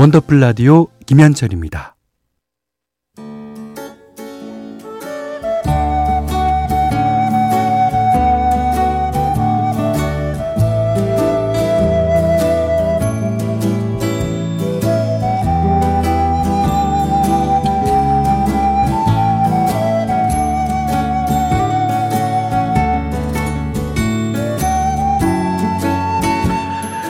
원더풀 라디오 김현철입니다.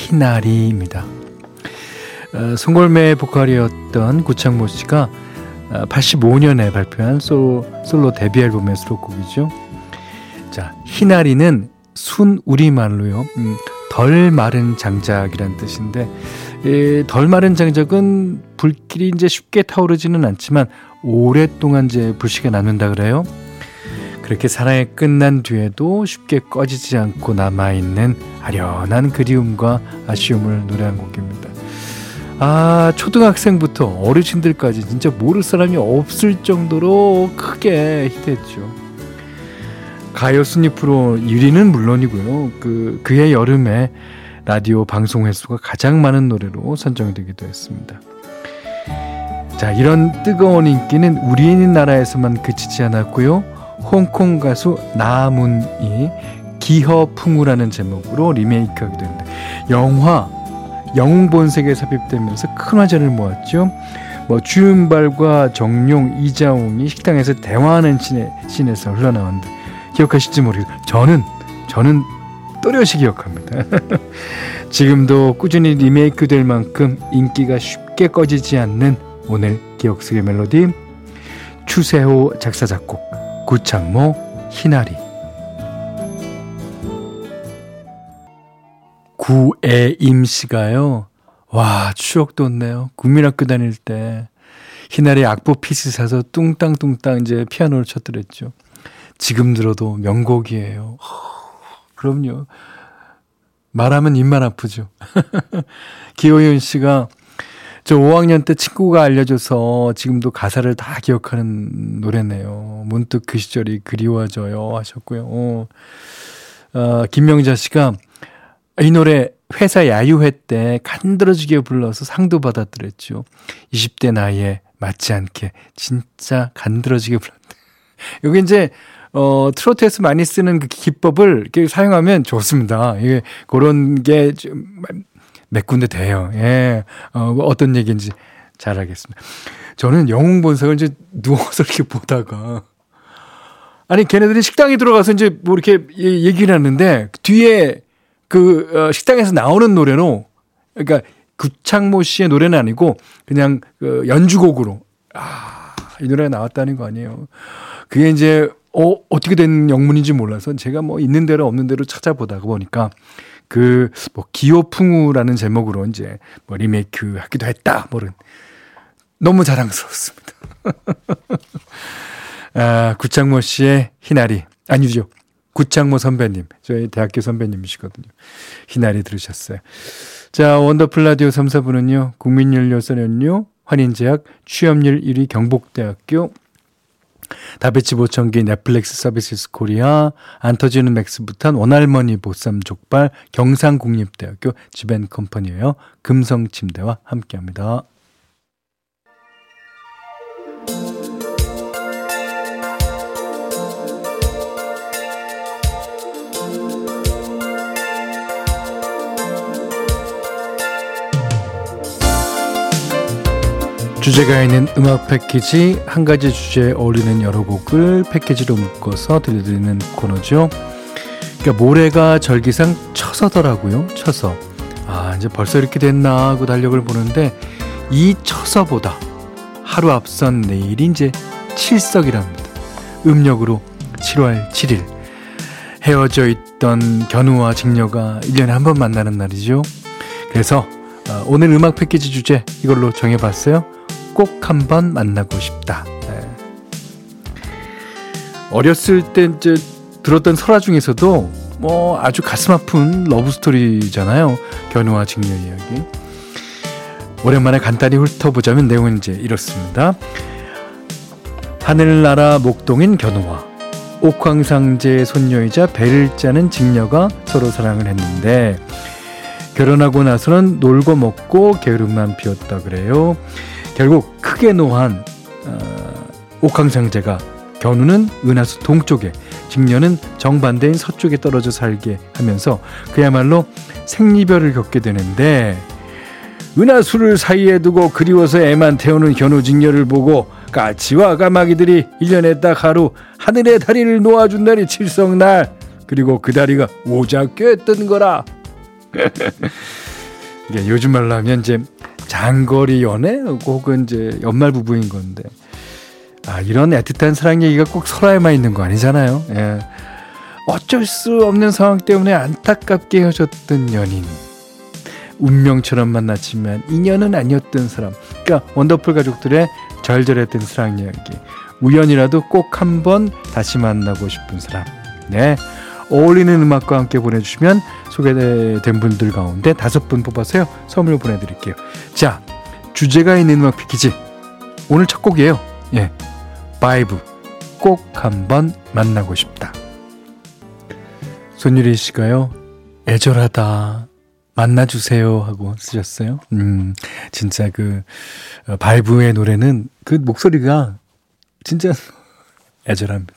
희나리입니다. 어, 송골매 보컬이었던 구창모 씨가 85년에 어, 발표한 솔로, 솔로 데뷔 앨범의 수록곡이죠. 자, 희나리는 순 우리말로요. 음, 덜 마른 장작이란 뜻인데 에, 덜 마른 장작은 불길이 이제 쉽게 타오르지는 않지만 오랫동안 이제 불씨가 남는다 그래요. 그렇게 사랑이 끝난 뒤에도 쉽게 꺼지지 않고 남아있는 아련한 그리움과 아쉬움을 노래한 곡입니다. 아, 초등학생부터 어르신들까지 진짜 모를 사람이 없을 정도로 크게 히트했죠. 가요 순위 프로 1위는 물론이고요. 그, 그해 여름에 라디오 방송 횟수가 가장 많은 노래로 선정되기도 했습니다. 자, 이런 뜨거운 인기는 우리 나라에서만 그치지 않았고요. 홍콩 가수 나문이 기허풍우라는 제목으로 리메이크하기도 했는데 영화 영웅본색에 삽입되면서 큰 화제를 모았죠. 뭐 주윤발과 적룡, 이자웅이 식당에서 대화하는 씬에, 씬에서 흘러나왔는데 기억하실지 모르겠어요. 저는 저는 또렷이 기억합니다. 지금도 꾸준히 리메이크될 만큼 인기가 쉽게 꺼지지 않는 오늘 기억 속의 멜로디 추세호 작사 작곡 구창모 희나리 구애임 씨가요. 와 추억 돋네요. 국민학교 다닐 때 희나리 악보 피스 사서 뚱땅뚱땅 이제 피아노를 쳤더랬죠. 지금 들어도 명곡이에요. 그럼요. 말하면 입만 아프죠. 기호윤 씨가 저 5학년 때 친구가 알려줘서 지금도 가사를 다 기억하는 노래네요. 문득 그 시절이 그리워져요 하셨고요. 어, 어, 김명자 씨가 이 노래 회사 야유회 때 간드러지게 불러서 상도 받았더랬죠. 20대 나이에 맞지 않게 진짜 간드러지게 불렀대. 여기 이제 어, 트로트에서 많이 쓰는 그 기법을 이렇게 사용하면 좋습니다. 이게 그런 게 좀 몇 군데 돼요. 예. 어, 뭐 어떤 얘기인지 잘 알겠습니다. 저는 영웅 본색을 이제 누워서 이렇게 보다가 아니 걔네들이 식당에 들어가서 이제 뭐 이렇게 얘기를 하는데 뒤에 그 어, 식당에서 나오는 노래로 그러니까 구창모 씨의 노래는 아니고 그냥 그 연주곡으로 아, 이 노래가 나왔다는 거 아니에요. 그게 이제 어, 어떻게 된 영문인지 몰라서 제가 뭐 있는 대로 없는 대로 찾아보다가 보니까 그 뭐 기허풍우라는 제목으로 이제 뭐 리메이크 하기도 했다. 뭐는 너무 자랑스럽습니다. 아, 구창모 씨의 희나리 아니죠. 구창모 선배님, 저희 대학교 선배님이시거든요. 희나리 들으셨어요. 자, 원더풀 라디오 3, 4부는요, 국민연료 썬연료, 환인제약, 취업률 1위 경북대학교, 다비치 보청기 넷플릭스 서비스 코리아 안 터지는 맥스부탄 원할머니 보쌈 족발 경상국립대학교 지벤컴퍼니예요. 금성침대와 함께합니다. 주제가 있는 음악 패키지 한 가지 주제에 어울리는 여러 곡을 패키지로 묶어서 들려드리는 코너죠. 그러니까 모래가 절기상 처서더라고요. 처서. 아 이제 벌써 이렇게 됐나 하고 달력을 보는데 이 처서보다 하루 앞선 내일이 이제 칠석이랍니다. 음력으로 7월 7일 헤어져 있던 견우와 직녀가 1년에 한 번 만나는 날이죠. 그래서 어, 오늘 음악 패키지 주제 이걸로 정해봤어요. 꼭 한번 만나고 싶다. 네. 어렸을 때 이제 들었던 설화 중에서도 뭐 아주 가슴 아픈 love story잖아요. 견우와 직녀 이야기. 오랜만에 간단히 훑어보자면 내용은 이제 이렇습니다. 하늘나라 목동인 견우와 옥황상제의 손녀이자 베를 짜는 직녀가 서로 사랑을 했는데 결혼하고 나서는 놀고 먹고 게으름만 피웠다 그래요. 결국 크게 노한 어, 옥황상제가 견우는 은하수 동쪽에 직녀는 정반대인 서쪽에 떨어져 살게 하면서 그야말로 생이별을 겪게 되는데 은하수를 사이에 두고 그리워서 애만 태우는 견우 직녀를 보고 까치와 까마귀들이 1년에 딱 하루 하늘에 다리를 놓아준 날이 칠석날 그리고 그 다리가 오작교였던 거라 이게 요즘 말로 하면 이제 장거리 연애 혹은 이제 연말 부부인 건데 아 이런 애틋한 사랑 얘기가 꼭 설화에만 있는 거 아니잖아요. 예. 어쩔 수 없는 상황 때문에 안타깝게 헤어졌던 연인. 운명처럼 만났지만 인연은 아니었던 사람. 그러니까 원더풀 가족들의 절절했던 사랑 이야기. 우연이라도 꼭 한번 다시 만나고 싶은 사람. 네 어울리는 음악과 함께 보내주시면 소개된 분들 가운데 다섯 분 뽑아서요 선물 보내드릴게요. 자 주제가 있는 음악 패키지. 오늘 첫 곡이에요. 예 바이브. 꼭 한번 만나고 싶다. 손유리 씨가요 애절하다. 만나주세요 하고 쓰셨어요. 음, 진짜 그, 어, 바이브의 노래는 그 목소리가 진짜 애절합니다.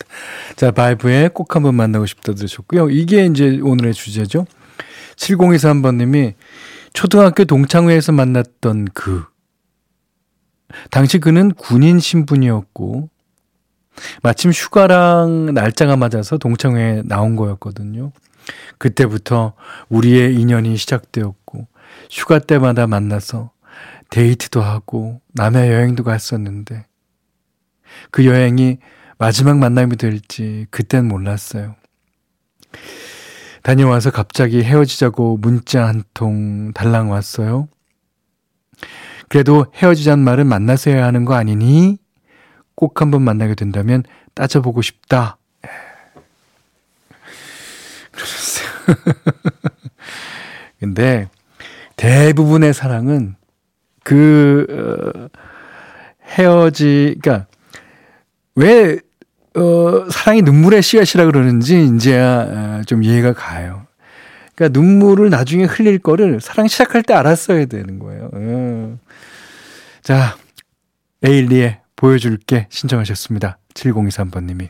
자, 바이브의 꼭 한번 만나고 싶다 들으셨고요. 이게 이제 오늘의 주제죠. 7023번님이 초등학교 동창회에서 만났던 그, 당시 그는 군인 신분이었고, 마침 휴가랑 날짜가 맞아서 동창회에 나온 거였거든요. 그때부터 우리의 인연이 시작되었고, 휴가 때마다 만나서 데이트도 하고, 남해 여행도 갔었는데, 그 여행이 마지막 만남이 될지 그땐 몰랐어요. 다녀와서 갑자기 헤어지자고 문자 한 통 달랑 왔어요. 그래도 헤어지자는 말은 만나서 해야 하는 거 아니니? 꼭 한번 만나게 된다면 따져보고 싶다. 근데 대부분의 사랑은 그 어, 헤어지 그러니까 왜 어, 사랑이 눈물의 씨앗이라 그러는지 이제야 어, 좀 이해가 가요. 그러니까 눈물을 나중에 흘릴 거를 사랑 시작할 때 알았어야 되는 거예요. 어. 자, 에일리의 보여줄게 신청하셨습니다. 7023번님이.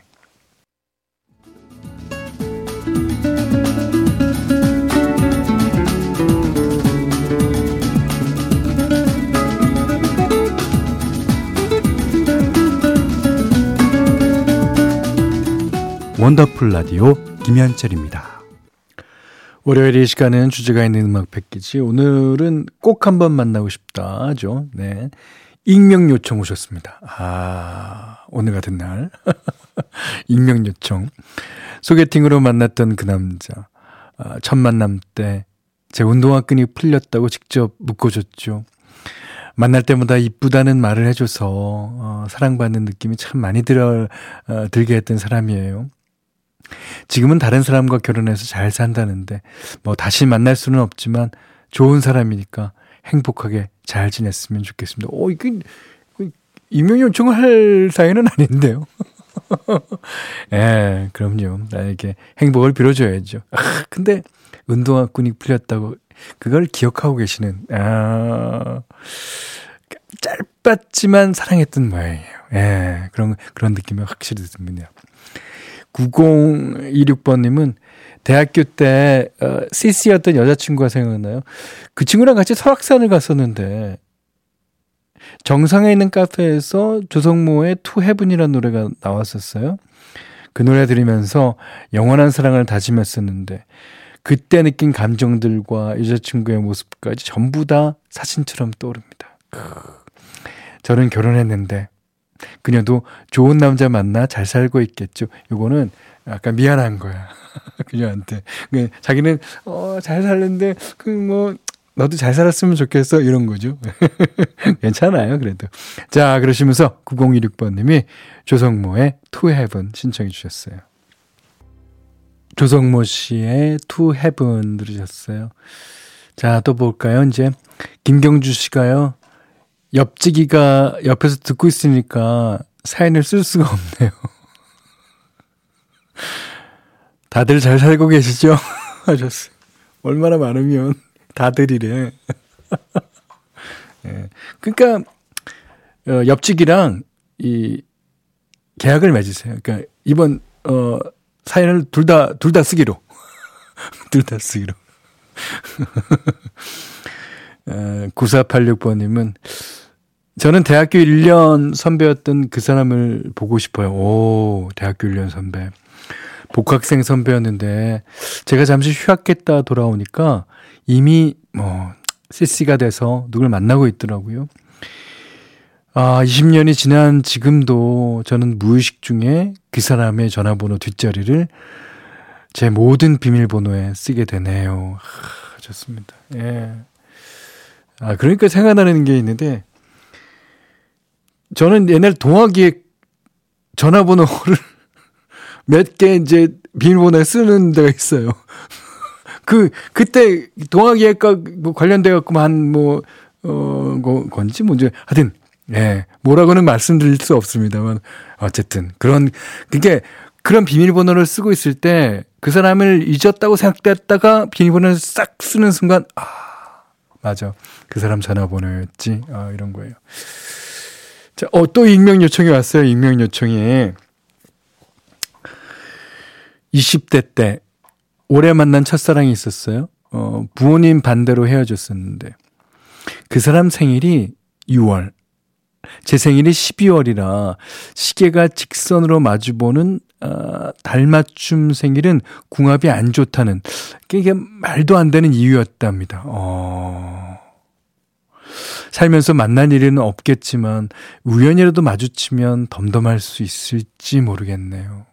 원더풀 라디오 김현철입니다. 월요일 이 시간은 주제가 있는 음악 패키지. 오늘은 꼭 한번 만나고 싶다 하죠. 네. 익명 요청 오셨습니다. 아, 오늘 같은 날. 익명 요청. 소개팅으로 만났던 그 남자. 아, 첫 만남 때 제 운동화 끈이 풀렸다고 직접 묶어줬죠. 만날 때마다 이쁘다는 말을 해줘서 어, 사랑받는 느낌이 참 많이 들어 어, 들게 했던 사람이에요. 지금은 다른 사람과 결혼해서 잘 산다는데 뭐 다시 만날 수는 없지만 좋은 사람이니까 행복하게 잘 지냈으면 좋겠습니다. 오, 이게 임명 요청을 할 사이는 아닌데요. 예, 그럼요. 나에게 행복을 빌어줘야죠. 아, 근데 운동화 끈이 풀렸다고 그걸 기억하고 계시는, 아, 짧았지만 사랑했던 모양이에요. 예, 그런, 그런 느낌이 확실히 듭니다. 9026번님은 대학교 때 어, CC였던 여자친구가 생각나요. 그 친구랑 같이 설악산을 갔었는데 정상에 있는 카페에서 조성모의 To Heaven이라는 노래가 나왔었어요. 그 노래 들으면서 영원한 사랑을 다짐했었는데 그때 느낀 감정들과 여자친구의 모습까지 전부 다 사진처럼 떠오릅니다. 저는 결혼했는데 그녀도 좋은 남자 만나 잘 살고 있겠죠. 요거는 약간 미안한 거야. 그녀한테. 그 자기는 어, 잘 살는데 그 뭐 너도 잘 살았으면 좋겠어. 이런 거죠. 괜찮아요, 그래도. 자, 그러시면서 9026번님이 조성모의 To Heaven 신청해 주셨어요. 조성모 씨의 To Heaven 들으셨어요. 자, 또 볼까요? 이제 김경주 씨가요. 옆지기가 옆에서 듣고 있으니까 사연을 쓸 수가 없네요. 다들 잘 살고 계시죠? 하셨어요. 얼마나 많으면 다들이래. 예. 그러니까 어, 옆집이랑 이 계약을 맺으세요. 그러니까 이번 어 사연을 둘 다 둘 다 쓰기로 둘 다 쓰기로. 어, 9486번님은 저는 대학교 1년 선배였던 그 사람을 보고 싶어요. 오, 대학교 1년 선배. 복학생 선배였는데 제가 잠시 휴학했다 돌아오니까 이미 뭐 CC가 돼서 누굴 만나고 있더라고요. 아, 20년이 지난 지금도 저는 무의식 중에 그 사람의 전화번호 뒷자리를 제 모든 비밀번호에 쓰게 되네요. 하, 좋습니다. 예. 아, 그러니까 생각나는 게 있는데 저는 옛날 동화기획 전화번호를 몇 개 이제 비밀번호에 쓰는 데가 있어요. 그, 그때 동화기획과 뭐 관련돼 갖고 한 뭐, 어, 뭐, 건지 뭔지, 하여튼, 예, 뭐라고는 말씀드릴 수 없습니다만, 어쨌든, 그런, 그게, 그런 비밀번호를 쓰고 있을 때, 그 사람을 잊었다고 생각됐다가 비밀번호를 싹 쓰는 순간, 아, 맞아. 그 사람 전화번호였지. 아, 이런 거예요. 자, 어, 또 익명 요청이 왔어요. 익명 요청이. 20대 때 오래 만난 첫사랑이 있었어요. 어, 부모님 반대로 헤어졌었는데 그 사람 생일이 6월. 제 생일이 12월이라 시계가 직선으로 마주보는 어, 달맞춤 생일은 궁합이 안 좋다는 이게 말도 안 되는 이유였답니다. 어. 살면서 만난 일은 없겠지만 우연이라도 마주치면 덤덤할 수 있을지 모르겠네요.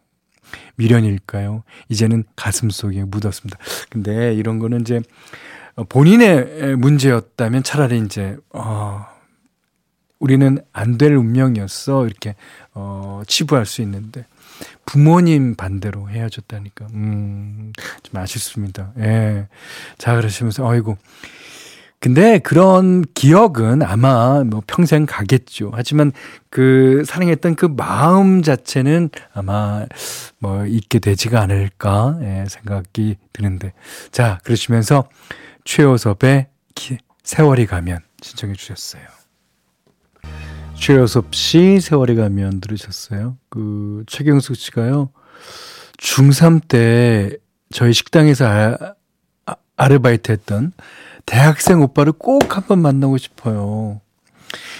미련일까요? 이제는 가슴 속에 묻었습니다. 근데 이런 거는 이제 본인의 문제였다면 차라리 이제, 어, 우리는 안 될 운명이었어. 이렇게, 어, 치부할 수 있는데, 부모님 반대로 헤어졌다니까, 음, 좀 아쉽습니다. 예. 자, 그러시면서, 어이구. 근데 그런 기억은 아마 뭐 평생 가겠죠. 하지만 그 사랑했던 그 마음 자체는 아마 뭐 있게 되지가 않을까 예, 생각이 드는데. 자, 그러시면서 최호섭의 세월이 가면 신청해 주셨어요. 최호섭 씨 세월이 가면 들으셨어요. 그 최경숙 씨가요. 중3 때 저희 식당에서 아, 아, 아르바이트 했던 대학생 오빠를 꼭 한번 만나고 싶어요.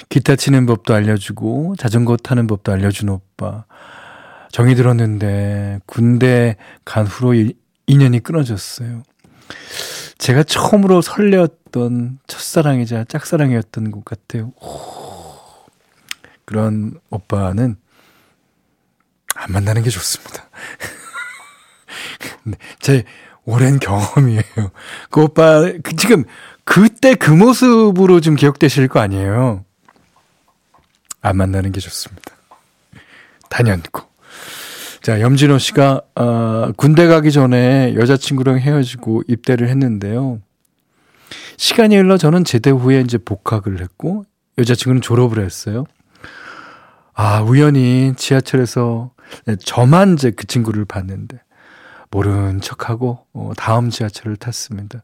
기타 치는 법도 알려주고 자전거 타는 법도 알려준 오빠. 정이 들었는데 군대 간 후로 인연이 끊어졌어요. 제가 처음으로 설레었던 첫사랑이자 짝사랑이었던 것 같아요. 오, 그런 오빠는 안 만나는 게 좋습니다. 제 오랜 경험이에요. 그 오빠, 그 지금 그때 그 모습으로 좀 기억되실 거 아니에요? 안 만나는 게 좋습니다. 단연코. 자, 염진호 씨가, 어, 군대 가기 전에 여자친구랑 헤어지고 입대를 했는데요. 시간이 흘러 저는 제대 후에 이제 복학을 했고, 여자친구는 졸업을 했어요. 아, 우연히 지하철에서 네, 저만 이제 그 친구를 봤는데, 모른 척하고 어, 다음 지하철을 탔습니다.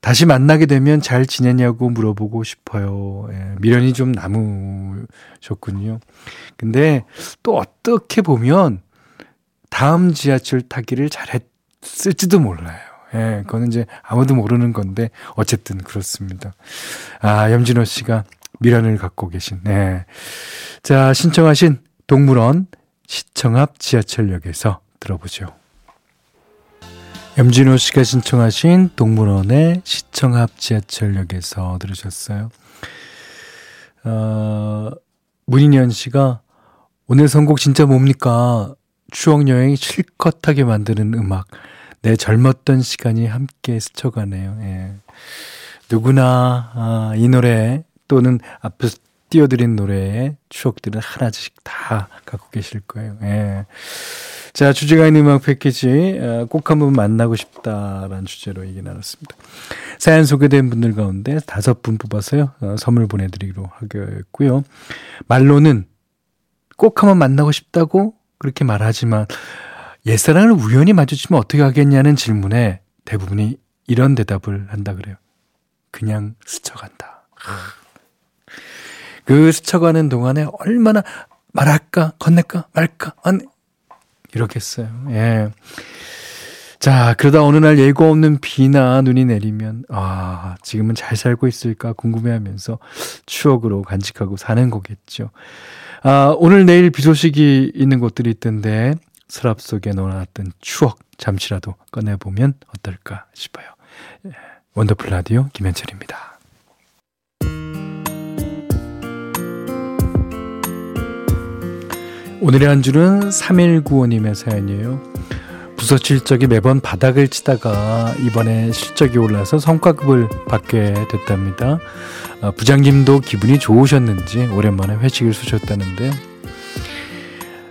다시 만나게 되면 잘 지내냐고 물어보고 싶어요. 예, 미련이 좀 남으셨군요. 근데 또 어떻게 보면 다음 지하철 타기를 잘했을지도 몰라요. 예, 그거는 이제 아무도 모르는 건데 어쨌든 그렇습니다. 아, 염진호 씨가 미련을 갖고 계신. 네. 자, 신청하신 동물원 시청 앞 지하철역에서 들어보죠. 염진호 씨가 신청하신 동물원의 시청 앞 지하철역에서 들으셨어요. 어, 문인현 씨가 오늘 선곡 진짜 뭡니까? 추억 여행 실컷하게 만드는 음악. 내 젊었던 시간이 함께 스쳐가네요. 예. 누구나 아, 이 노래 또는 앞에서 띄워드린 노래의 추억들은 하나씩 다 갖고 계실 거예요. 예. 자, 주제가 있는 음악 패키지 어, 꼭 한번 만나고 싶다라는 주제로 얘기 나눴습니다. 사연 소개된 분들 가운데 다섯 분 뽑아서요. 어, 선물 보내드리기로 하겠고요. 말로는 꼭 한번 만나고 싶다고 그렇게 말하지만 옛사랑을 우연히 마주치면 어떻게 하겠냐는 질문에 대부분이 이런 대답을 한다 그래요. 그냥 스쳐간다. 그 스쳐가는 동안에 얼마나 말할까, 건넬까, 말까, 안, 이렇겠어요. 예. 자, 그러다 어느 날 예고 없는 비나 눈이 내리면, 아, 지금은 잘 살고 있을까 궁금해 하면서 추억으로 간직하고 사는 거겠죠. 아, 오늘 내일 비 소식이 있는 곳들이 있던데, 서랍 속에 넣어놨던 추억 잠시라도 꺼내보면 어떨까 싶어요. 예. 원더풀 라디오 김현철입니다. 오늘의 한 줄은 3195님의 사연이에요. 부서 실적이 매번 바닥을 치다가 이번에 실적이 올라서 성과급을 받게 됐답니다. 아, 부장님도 기분이 좋으셨는지 오랜만에 회식을 쑤셨다는데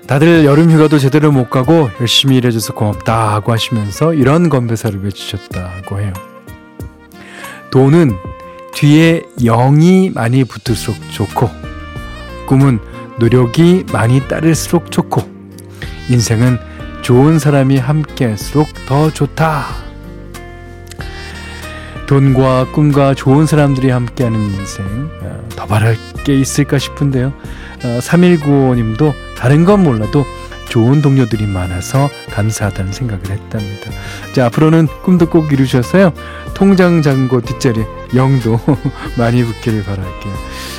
다들 여름 휴가도 제대로 못 가고 열심히 일해줘서 고맙다고 하시면서 이런 건배사를 외치셨다고 해요. 돈은 뒤에 영이 많이 붙을수록 좋고 꿈은 노력이 많이 따를수록 좋고 인생은 좋은 사람이 함께할수록 더 좋다. 돈과 꿈과 좋은 사람들이 함께하는 인생 어, 더 바랄 게 있을까 싶은데요. 3195님도 어, 다른 건 몰라도 좋은 동료들이 많아서 감사하다는 생각을 했답니다. 자, 앞으로는 꿈도 꼭 이루셔서요. 통장 잔고 뒷자리 영도 많이 붙기를 바랄게요.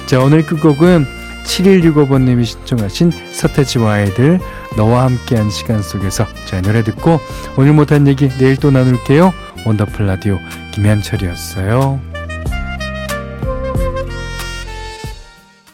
자, 오늘 끝곡은 7165번님이 신청하신 서태지와 아이들 너와 함께한 시간 속에서 자 노래 듣고 오늘 못한 얘기 내일 또 나눌게요. 원더풀 라디오 김현철이었어요.